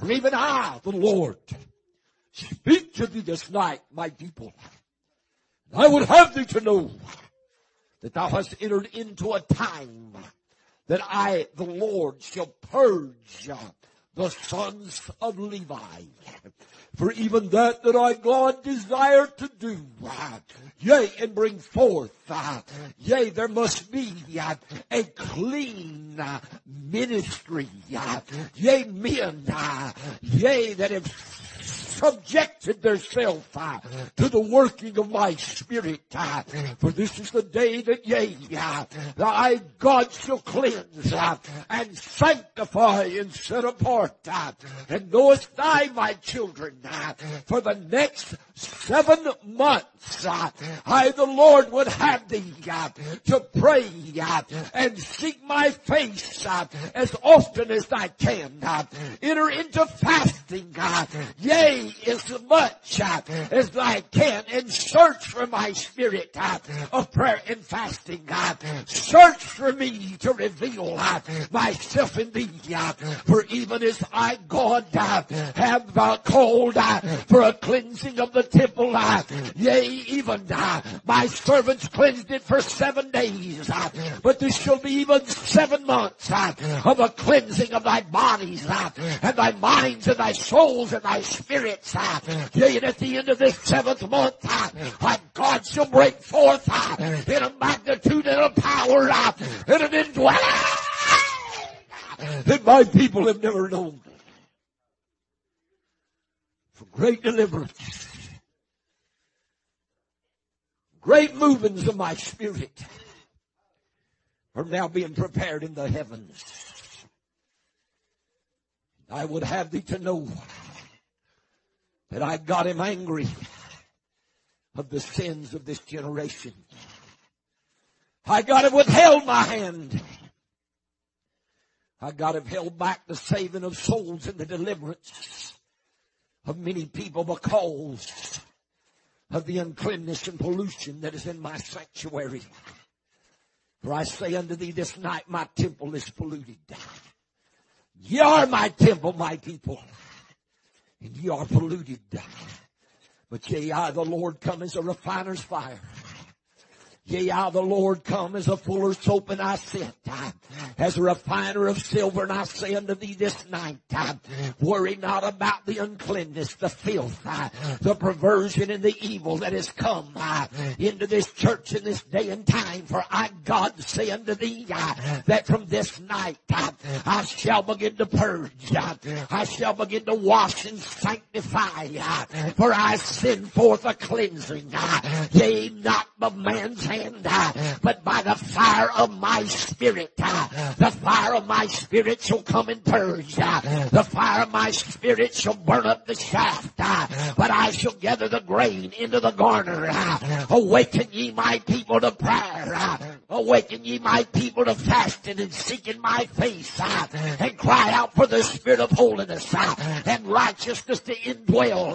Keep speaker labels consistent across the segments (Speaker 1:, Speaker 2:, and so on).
Speaker 1: For even I, the Lord, speak to thee this night, my people. I would have thee to know that thou hast entered into a time that I, the Lord, shall purge the sons of Levi. For even that that I God desire to do, yea, and bring forth, yea, there must be a clean ministry, yea, men, yea, that have subjected themselves uh, to the working of my spirit. Uh, for this is the day that yea, uh, I God shall cleanse and sanctify and set apart. And knowest thou, my children, for the next seven months, I the Lord would have thee to pray and seek my face as often as I can. Enter into fasting, uh, yea, as much uh, as I can and search for my spirit uh, of prayer and fasting. Uh, search for me to reveal uh, myself in thee. Uh, for even as I, God, uh, have called for a cleansing of the temple, yea, even my servants cleansed it for seven days, but this shall be even seven months of a cleansing of thy bodies and thy minds and thy souls and thy spirits at the end of this seventh month, uh, God shall break forth uh, in a magnitude and a power uh, and an indwelling that my people have never known. For great deliverance, great movings of my spirit are now being prepared in the heavens. I would have thee to know that I got him angry of the sins of this generation. I got him withheld my hand. I got him held back the saving of souls and the deliverance of many people because of the uncleanness and pollution that is in my sanctuary. For I say unto thee this night, my temple is polluted. Ye are my temple, my people and ye are polluted. But yea, I, the Lord, come as a refiner's fire. Yea, I, the Lord, come as a fuller's soap and I sit as a refiner of silver and I say unto thee this night, worry not about the uncleanness, the filth, the perversion and the evil that has come into this church in this day and time. For I, God, say unto thee that from this night I shall begin to purge. I shall begin to wash and sanctify. For I send forth a cleansing. Yea, not of man's hand, but by the fire of my spirit. The fire of my spirit shall come and purge. The fire of my spirit shall burn up the shaft. But I shall gather the grain into the garner. Awaken ye my people to prayer. Awaken ye my people to fasting and seeking my face. And cry out for the spirit of holiness and righteousness to indwell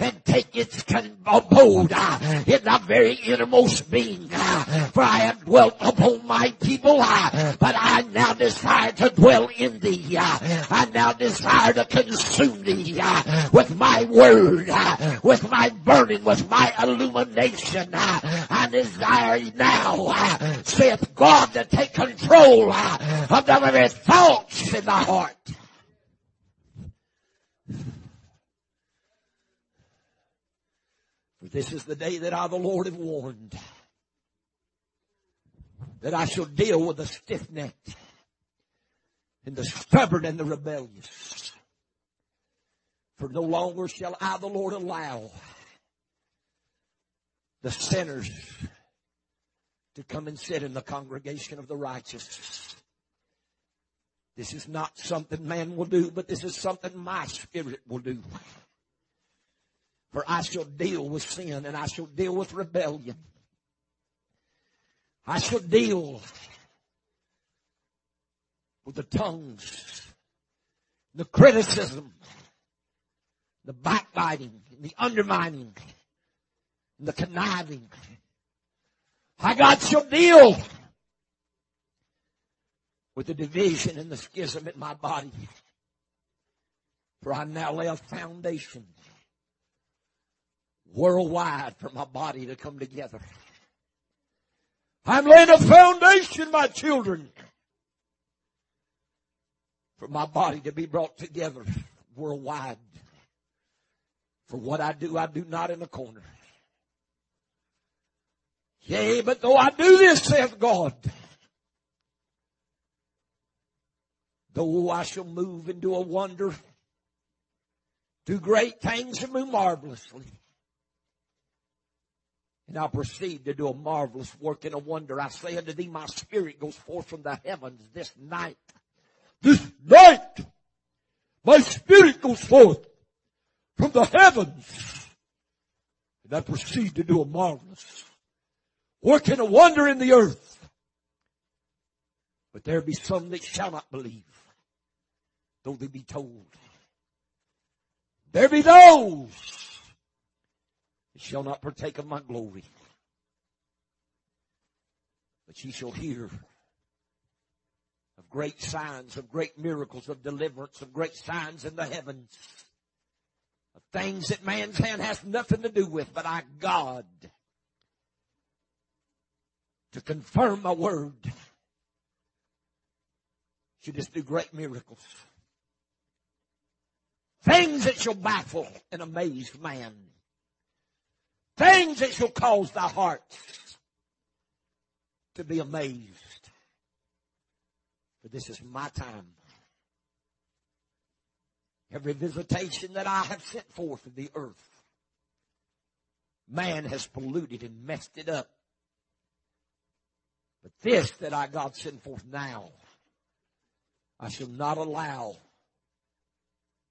Speaker 1: and take its abode in the very innermost being. For I have dwelt upon my people, but I now desire to dwell in thee. I now desire to consume thee with my word, with my burning, with my illumination. I desire now, saith God, to take control of the very thoughts in the heart. This is the day that I, the Lord, have warned that I shall deal with the stiff-necked and the stubborn and the rebellious. For no longer shall I, the Lord, allow the sinners to come and sit in the congregation of the righteous. This is not something man will do, but this is something my spirit will do. For I shall deal with sin and I shall deal with rebellion. I shall deal with the tongues, the criticism, the backbiting, the undermining, the conniving. I God shall deal with the division and the schism in my body. For I now lay a foundation worldwide for my body to come together. I'm laying a foundation, my children, for my body to be brought together worldwide. For what I do, I do not in a corner. Yea, but though I do this, saith God, though I shall move and do a wonder, do great things and move marvelously. And I'll proceed to do a marvelous work and a wonder. I say unto thee, my spirit goes forth from the heavens this night. This night, my spirit goes forth from the heavens. And I proceed to do a marvelous work and a wonder in the earth. But there be some that shall not believe, though they be told. There be those shall not partake of my glory. But ye shall hear of great signs, of great miracles, of deliverance, of great signs in the heavens. Of things that man's hand has nothing to do with, but I, God, to confirm my word, should just do great miracles. Things that shall baffle and amaze man. Things that shall cause thy heart to be amazed. For this is my time. Every visitation that I have sent forth in the earth, man has polluted and messed it up. But this that I God send forth now, I shall not allow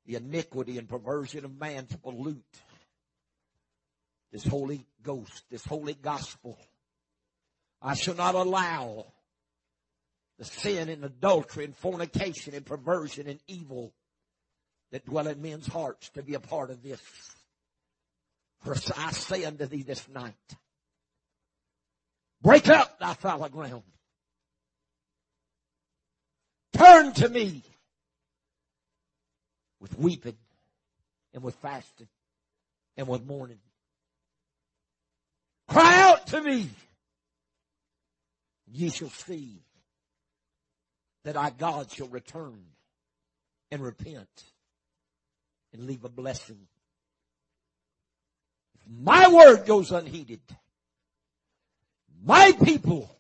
Speaker 1: the iniquity and perversion of man to pollute this Holy Ghost, this Holy Gospel. I shall not allow the sin and adultery and fornication and perversion and evil that dwell in men's hearts to be a part of this. For I say unto thee this night, break up thy fallow ground. Turn to me with weeping and with fasting and with mourning. Cry out to me. Ye shall see that I God shall return and repent and leave a blessing. If my word goes unheeded, my people,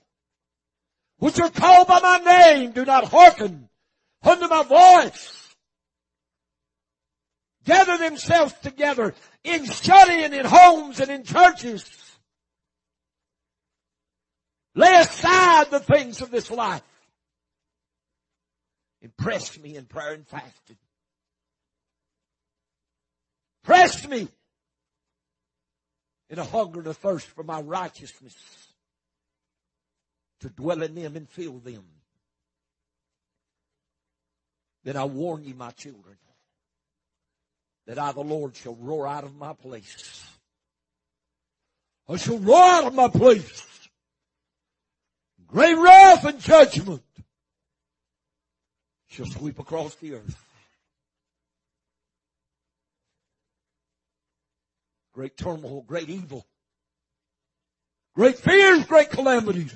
Speaker 1: which are called by my name, do not hearken unto my voice, gather themselves together in studying in homes and in churches. Lay aside the things of this life. Impress me in prayer and fasting. Press me in a hunger and a thirst for my righteousness to dwell in them and fill them. Then I warn you, my children, that I, the Lord, shall roar out of my place. I shall roar out of my place. Great wrath and judgment shall sweep across the earth. Great turmoil, great evil, great fears, great calamities.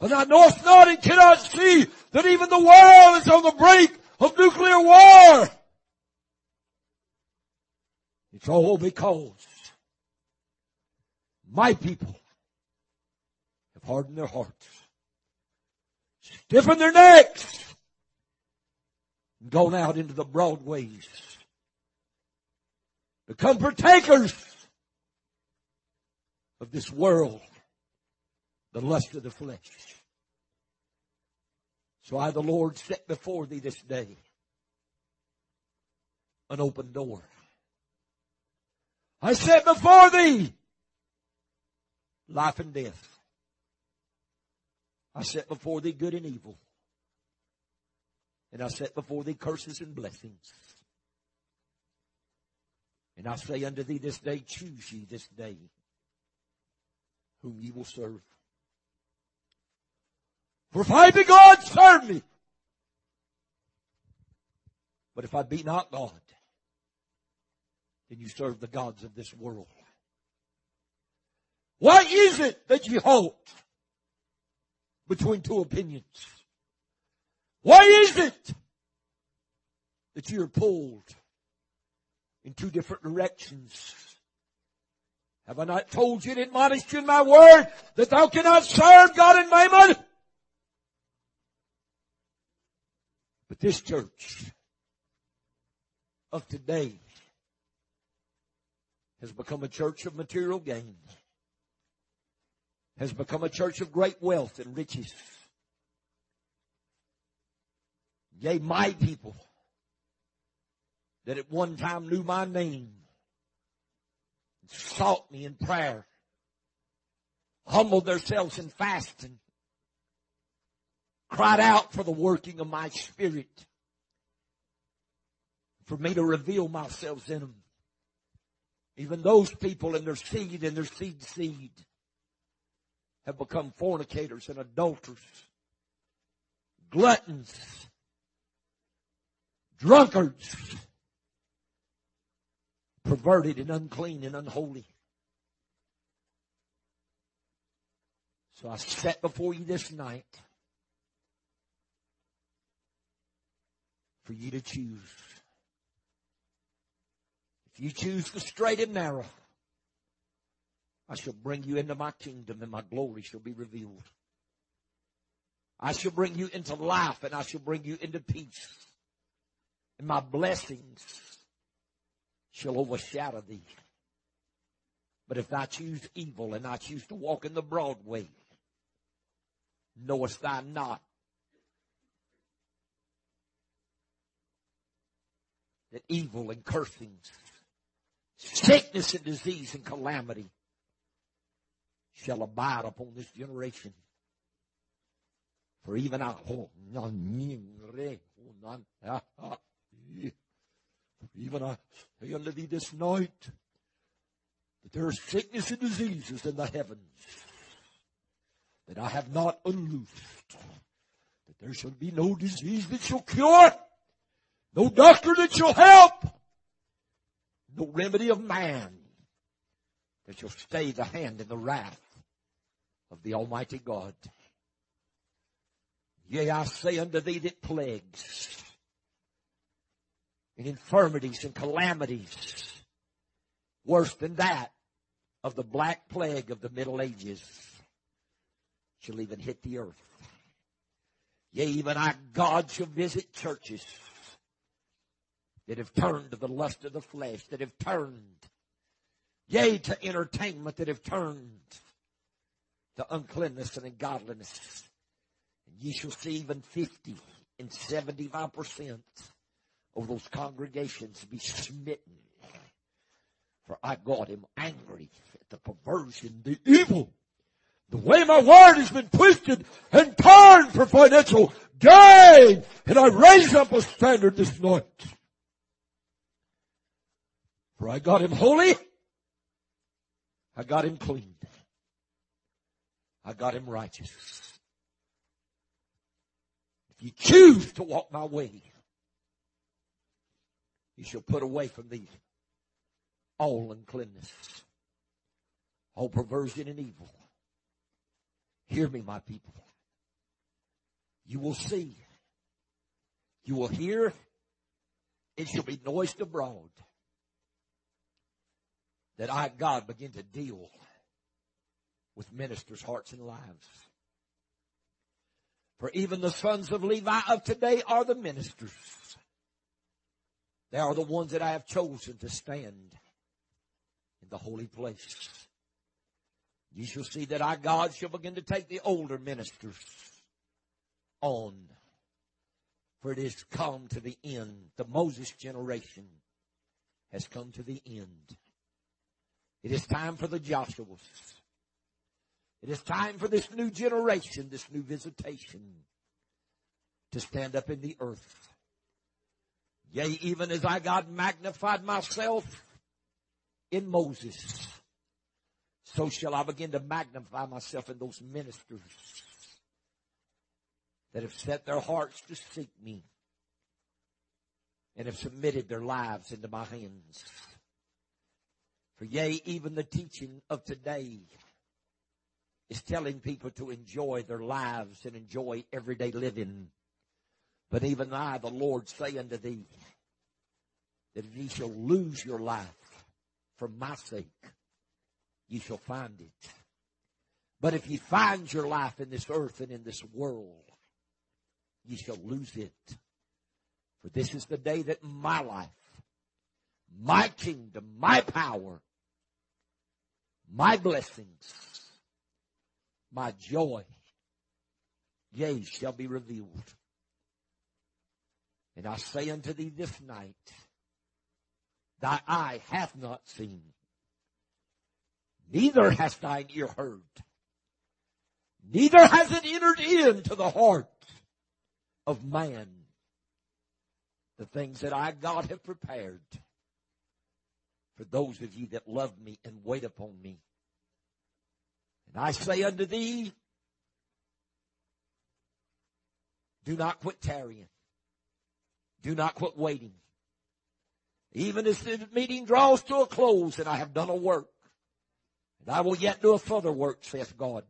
Speaker 1: And I know knowest not and cannot see that even the world is on the brink of nuclear war. It's all because my people have hardened their hearts, Stiffen their necks, and gone out into the broad ways, become partakers of this world, the lust of the flesh. So I, the Lord, set before thee this day an open door. I set before thee life and death. I set before thee good and evil. And I set before thee curses and blessings. And I say unto thee this day, choose ye this day whom ye will serve. For if I be God, serve me. But if I be not God, then you serve the gods of this world. Why is it that you halt between two opinions? Why is it that you are pulled in two different directions? Have I not told you and admonished you in my word that thou cannot serve God and mammon? But this church of today has become a church of material gain, has become a church of great wealth and riches. Yea, my people that at one time knew my name sought me in prayer, humbled themselves in fasting, cried out for the working of my spirit, for me to reveal myself in them. Even those people and their seed and their seed seed have become fornicators and adulterers, gluttons, drunkards, perverted and unclean and unholy. So I set before you this night for you to choose. If you choose the straight and narrow, I shall bring you into my kingdom and my glory shall be revealed. I shall bring you into life and I shall bring you into peace. And my blessings shall overshadow thee. But if thou choose evil and I choose to walk in the broad way, knowest thou not that evil and cursings, sickness and disease and calamity shall abide upon this generation. For even I, oh, oh even I say unto thee this night that there are sickness and diseases in the heavens that I have not unloosed. That there shall be no disease that shall cure, no doctor that shall help, no remedy of man that shall stay the hand in the wrath of the Almighty God. Yea, I say unto thee that plagues and infirmities and calamities worse than that of the black plague of the Middle Ages shall even hit the earth. Yea, even our God shall visit churches that have turned to the lust of the flesh, that have turned, yea, to entertainment, that have turned to uncleanness and ungodliness. And ye shall see even 50 and 75 percent of those congregations be smitten. For I got him angry at the perversion, the evil, the way my word has been twisted and turned for financial gain. And I raise up a standard this night. For I got him holy. I got him clean. I got him righteous. If you choose to walk my way, you shall put away from thee all uncleanness, all perversion and evil. Hear me, my people. You will see. You will hear. It shall be noised abroad that I, God, begin to deal with ministers' hearts and lives. For even the sons of Levi of today are the ministers. They are the ones that I have chosen to stand in the holy place. You shall see that I, God shall begin to take the older ministers on. For it is come to the end. The Moses generation has come to the end. It is time for the Joshuas. It is time for this new generation, this new visitation to stand up in the earth Yea, even as I God magnified myself in Moses, so shall I begin to magnify myself in those ministers that have set their hearts to seek me. and have submitted their lives into my hands. For yea, even the teaching of today is telling people to enjoy their lives and enjoy everyday living. But even I, the Lord, say unto thee, that if ye shall lose your life for my sake, ye shall find it. But if ye find your life in this earth and in this world, ye shall lose it. For this is the day that my life, my kingdom, my power, my blessings, my joy, yea, shall be revealed. And I say unto thee this night, thy eye hath not seen, neither has thine ear heard, neither has it entered into the heart of man the things that I, God, have prepared for those of you that love me and wait upon me. And I say unto thee, do not quit tarrying. Do not quit waiting. Even as the meeting draws to a close and I have done a work, and I will yet do a further work, saith God.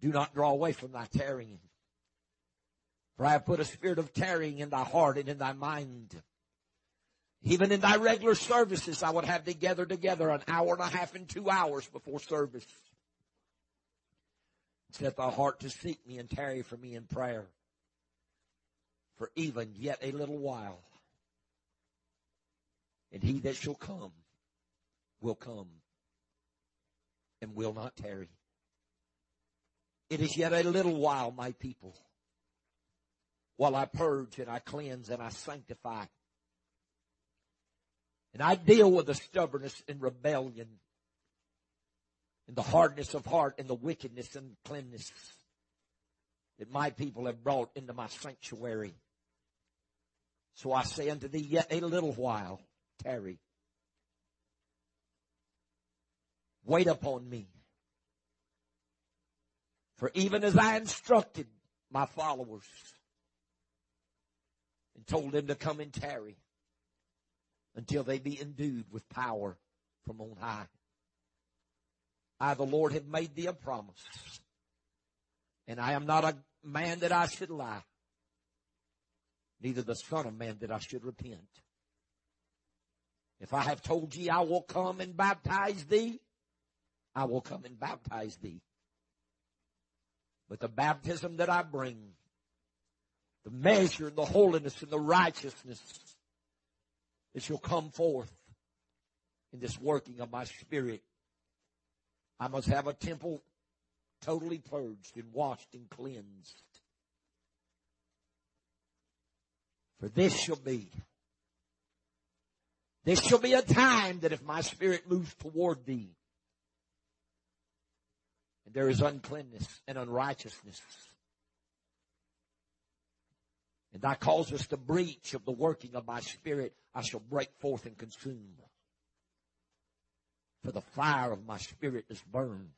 Speaker 1: Do not draw away from thy tarrying. For I have put a spirit of tarrying in thy heart and in thy mind. Even in thy regular services, I would have thee gather together an hour and a half and two hours before service. Set thy heart to seek me and tarry for me in prayer. For even yet a little while, and he that shall come will come and will not tarry. It is yet a little while, my people while I purge and I cleanse and I sanctify. And I deal with the stubbornness and rebellion and the hardness of heart and the wickedness and cleanness that my people have brought into my sanctuary. So I say unto thee, yet a little while, tarry. Wait upon me. For even as I instructed my followers, and told them to come and tarry until they be endued with power from on high. I, the Lord, have made thee a promise, and I am not a man that I should lie, neither the son of man that I should repent. If I have told ye I will come and baptize thee, I will come and baptize thee. But the baptism that I bring the measure the holiness and the righteousness that shall come forth in this working of my spirit. I must have a temple totally purged and washed and cleansed. For this shall be, this shall be a time that if my spirit moves toward thee, and there is uncleanness and unrighteousness, and thou causest the breach of the working of my spirit, I shall break forth and consume. For the fire of my spirit is burned.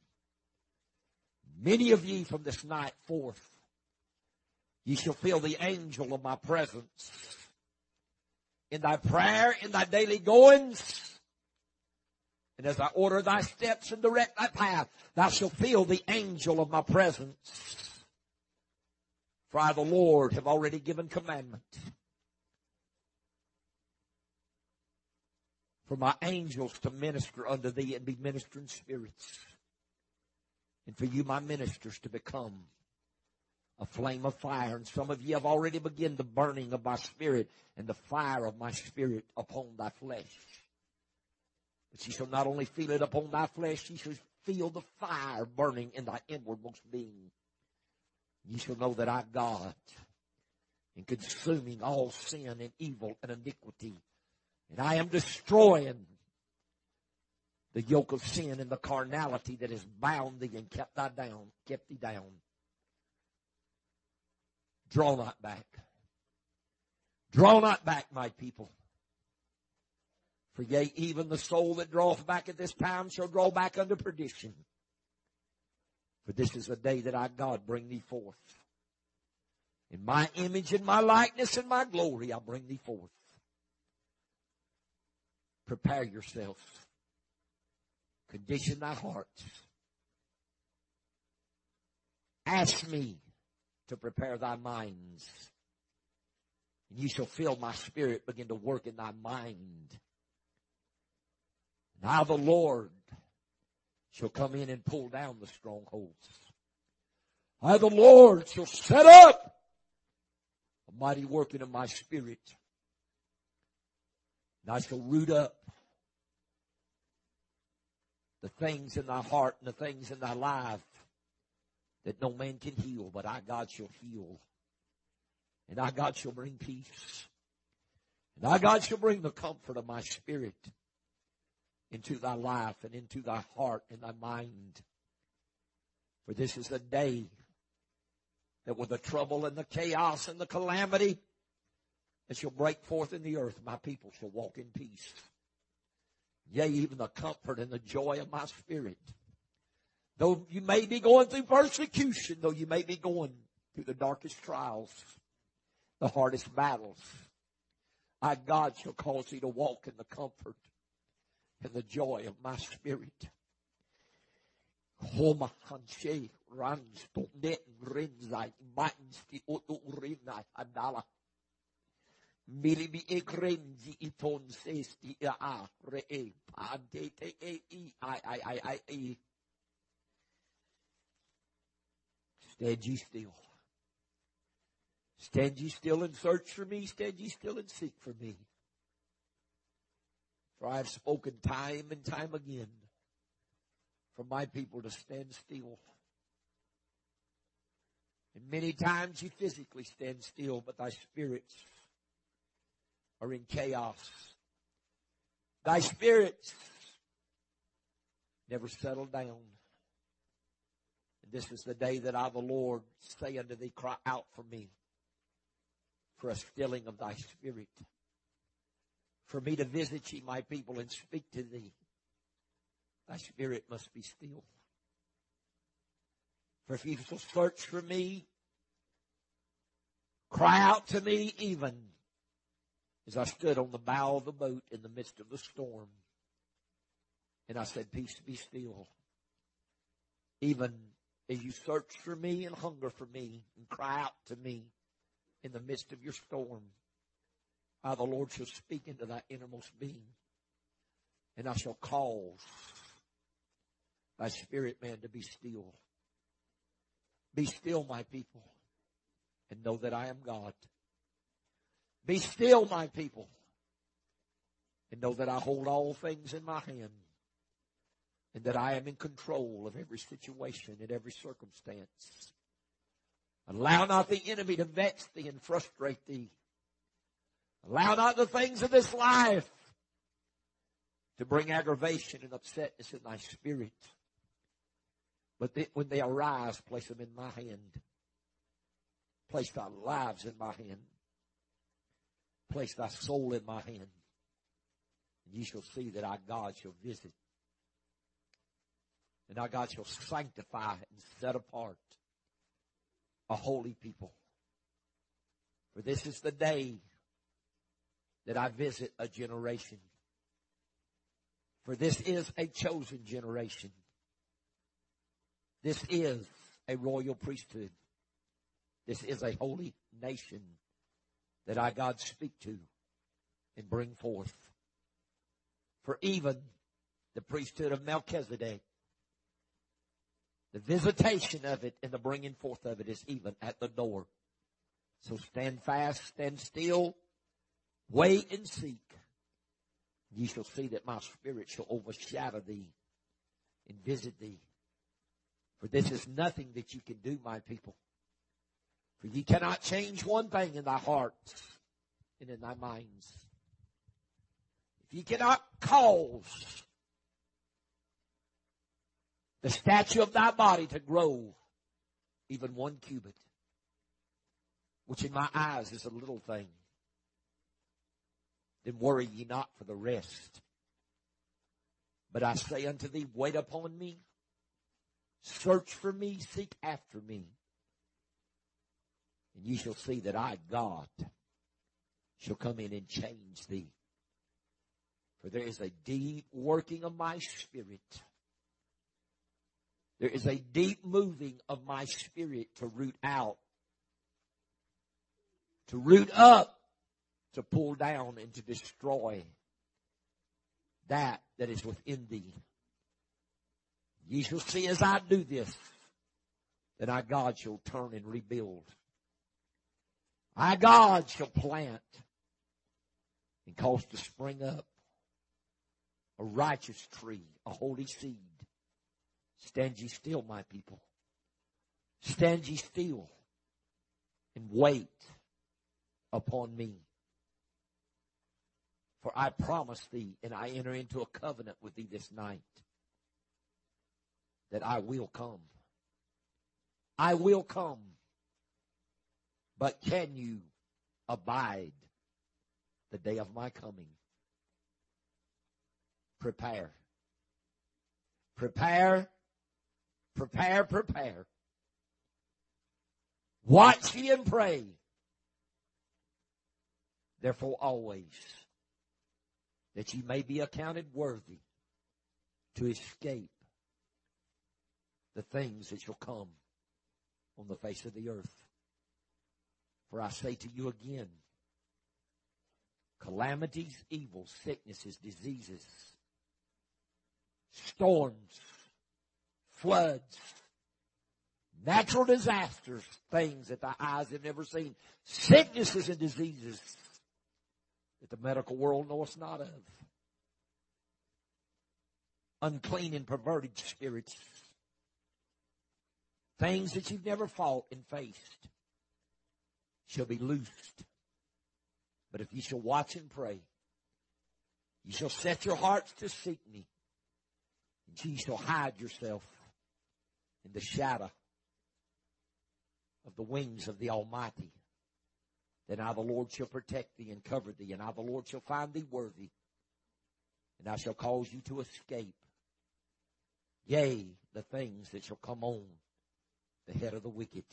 Speaker 1: Many of ye from this night forth, ye shall feel the angel of my presence. In thy prayer, in thy daily goings, and as I order thy steps and direct thy path, thou shalt feel the angel of my presence. For I, the Lord, have already given commandment for my angels to minister unto thee and be ministering spirits. And for you, my ministers, to become a flame of fire. And some of you have already begun the burning of my spirit and the fire of my spirit upon thy flesh. But ye shall not only feel it upon thy flesh, she shall feel the fire burning in thy inwardmost being. You shall know that I, God, am consuming all sin and evil and iniquity. And I am destroying the yoke of sin and the carnality that has bound thee and kept thee down, kept thee down. Draw not back. Draw not back, my people. For yea, even the soul that draweth back at this time shall draw back unto perdition. For this is the day that I, God, bring thee forth. In my image and my likeness and my glory, I bring thee forth. Prepare yourself. Condition thy hearts. Ask me to prepare thy minds. And you shall feel my spirit begin to work in thy mind. Now the Lord shall come in and pull down the strongholds. I, the Lord, shall set up a mighty working of my spirit. And I shall root up the things in thy heart and the things in thy life that no man can heal, but I, God, shall heal. And I, God, shall bring peace. And I, God, shall bring the comfort of my spirit into thy life and into thy heart and thy mind. For this is the day that with the trouble and the chaos and the calamity that shall break forth in the earth, my people shall walk in peace. Yea, even the comfort and the joy of my spirit. Though you may be going through persecution, though you may be going through the darkest trials, the hardest battles, I, God, shall cause thee to walk in the comfort and the joy of my spirit. Homa hanshe rans to net rinzai mansti otu rinai adala. Milibi ekrenzi iton sesti a re e pante te e i i i i i Stand ye still. Stand ye still and search for me. Stand ye still and seek for me. For I have spoken time and time again for my people to stand still. And many times you physically stand still, but thy spirits are in chaos. Thy spirits never settle down. And this is the day that I, the Lord, say unto thee, cry out for me for a stilling of thy spirit for me to visit ye, my people, and speak to thee. Thy spirit must be still. For if you shall search for me, cry out to me even as I stood on the bow of the boat in the midst of the storm. And I said, peace be still. Even as you search for me and hunger for me and cry out to me in the midst of your storm. The Lord, shall speak into thy innermost being, and I shall cause thy spirit man to be still. Be still, my people, and know that I am God. Be still, my people, and know that I hold all things in my hand, and that I am in control of every situation and every circumstance. Allow not the enemy to vex thee and frustrate thee Allow not the things of this life to bring aggravation and upsetness in thy spirit. But they, when they arise, place them in my hand. Place thy lives in my hand. Place thy soul in my hand. And ye shall see that our God shall visit. And our God shall sanctify and set apart a holy people. For this is the day that I visit a generation. For this is a chosen generation. This is a royal priesthood. This is a holy nation that I, God, speak to and bring forth. For even the priesthood of Melchizedek, the visitation of it and the bringing forth of it is even at the door. So stand fast, stand still, Wait and seek. Ye shall see that my spirit shall overshadow thee and visit thee. For this is nothing that you can do, my people. For ye cannot change one thing in thy hearts and in thy minds. If ye cannot cause the statue of thy body to grow even one cubit, which in my eyes is a little thing then worry ye not for the rest. But I say unto thee, wait upon me, search for me, seek after me, And ye shall see that I, God, shall come in and change thee. For there is a deep working of my spirit. There is a deep moving of my spirit to root out, to root up, to pull down and to destroy that that is within thee. Ye shall see as I do this, that our God shall turn and rebuild. Our God shall plant and cause to spring up a righteous tree, a holy seed. Stand ye still, my people. Stand ye still and wait upon me. For I promise thee and I enter into a covenant with thee this night that I will come. I will come. But can you abide the day of my coming? Prepare. Prepare. Prepare, prepare. Watch ye and pray. Therefore always that ye may be accounted worthy to escape the things that shall come on the face of the earth. For I say to you again, calamities, evils, sicknesses, diseases, storms, floods, natural disasters, things that the eyes have never seen, sicknesses and diseases that the medical world knows not of, unclean and perverted spirits, Things that you've never fought and faced shall be loosed. But if you shall watch and pray, you shall set your hearts to seek me, and ye shall hide yourself in the shadow of the wings of the Almighty. Then I, the Lord, shall protect thee and cover thee, and I, the Lord, shall find thee worthy, and I shall cause you to escape. Yea, the things that shall come on the head of the wicked.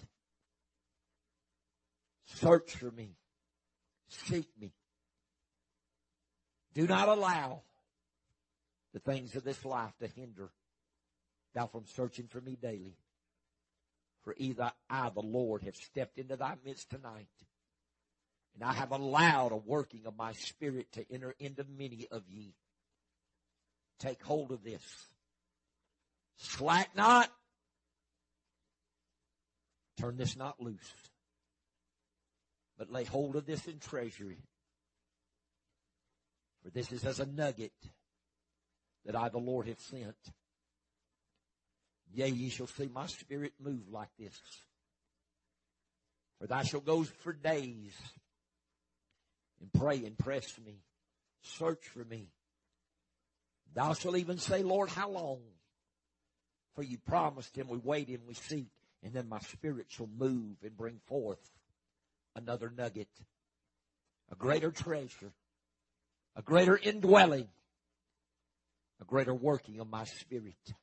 Speaker 1: Search for me. Seek me. Do not allow the things of this life to hinder thou from searching for me daily. For either I, the Lord, have stepped into thy midst tonight, and I have allowed a working of my spirit to enter into many of ye. Take hold of this. Slack not, Turn this not loose, but lay hold of this in treasury. For this is as a nugget that I, the Lord, have sent. Yea, ye shall see my spirit move like this. For thou shalt go for days and pray and press me. Search for me. Thou shalt even say, Lord, how long? For you promised him, we wait and we seek and then my spirit shall move and bring forth another nugget, a greater treasure, a greater indwelling, a greater working of my spirit.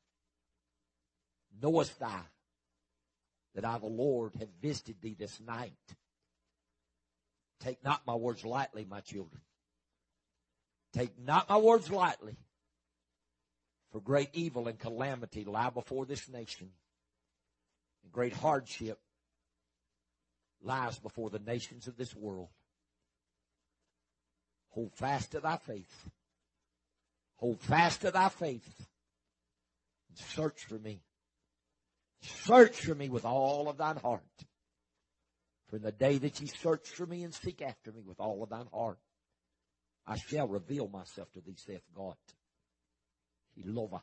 Speaker 1: Knowest thou that I, the Lord, have visited thee this night? Take not my words lightly, my children. Take not my words lightly, for great evil and calamity lie before this nation and great hardship lies before the nations of this world. Hold fast to thy faith. Hold fast to thy faith. And search for me. Search for me with all of thine heart. For in the day that ye search for me and seek after me with all of thine heart, I shall reveal myself to thee, saith God. He.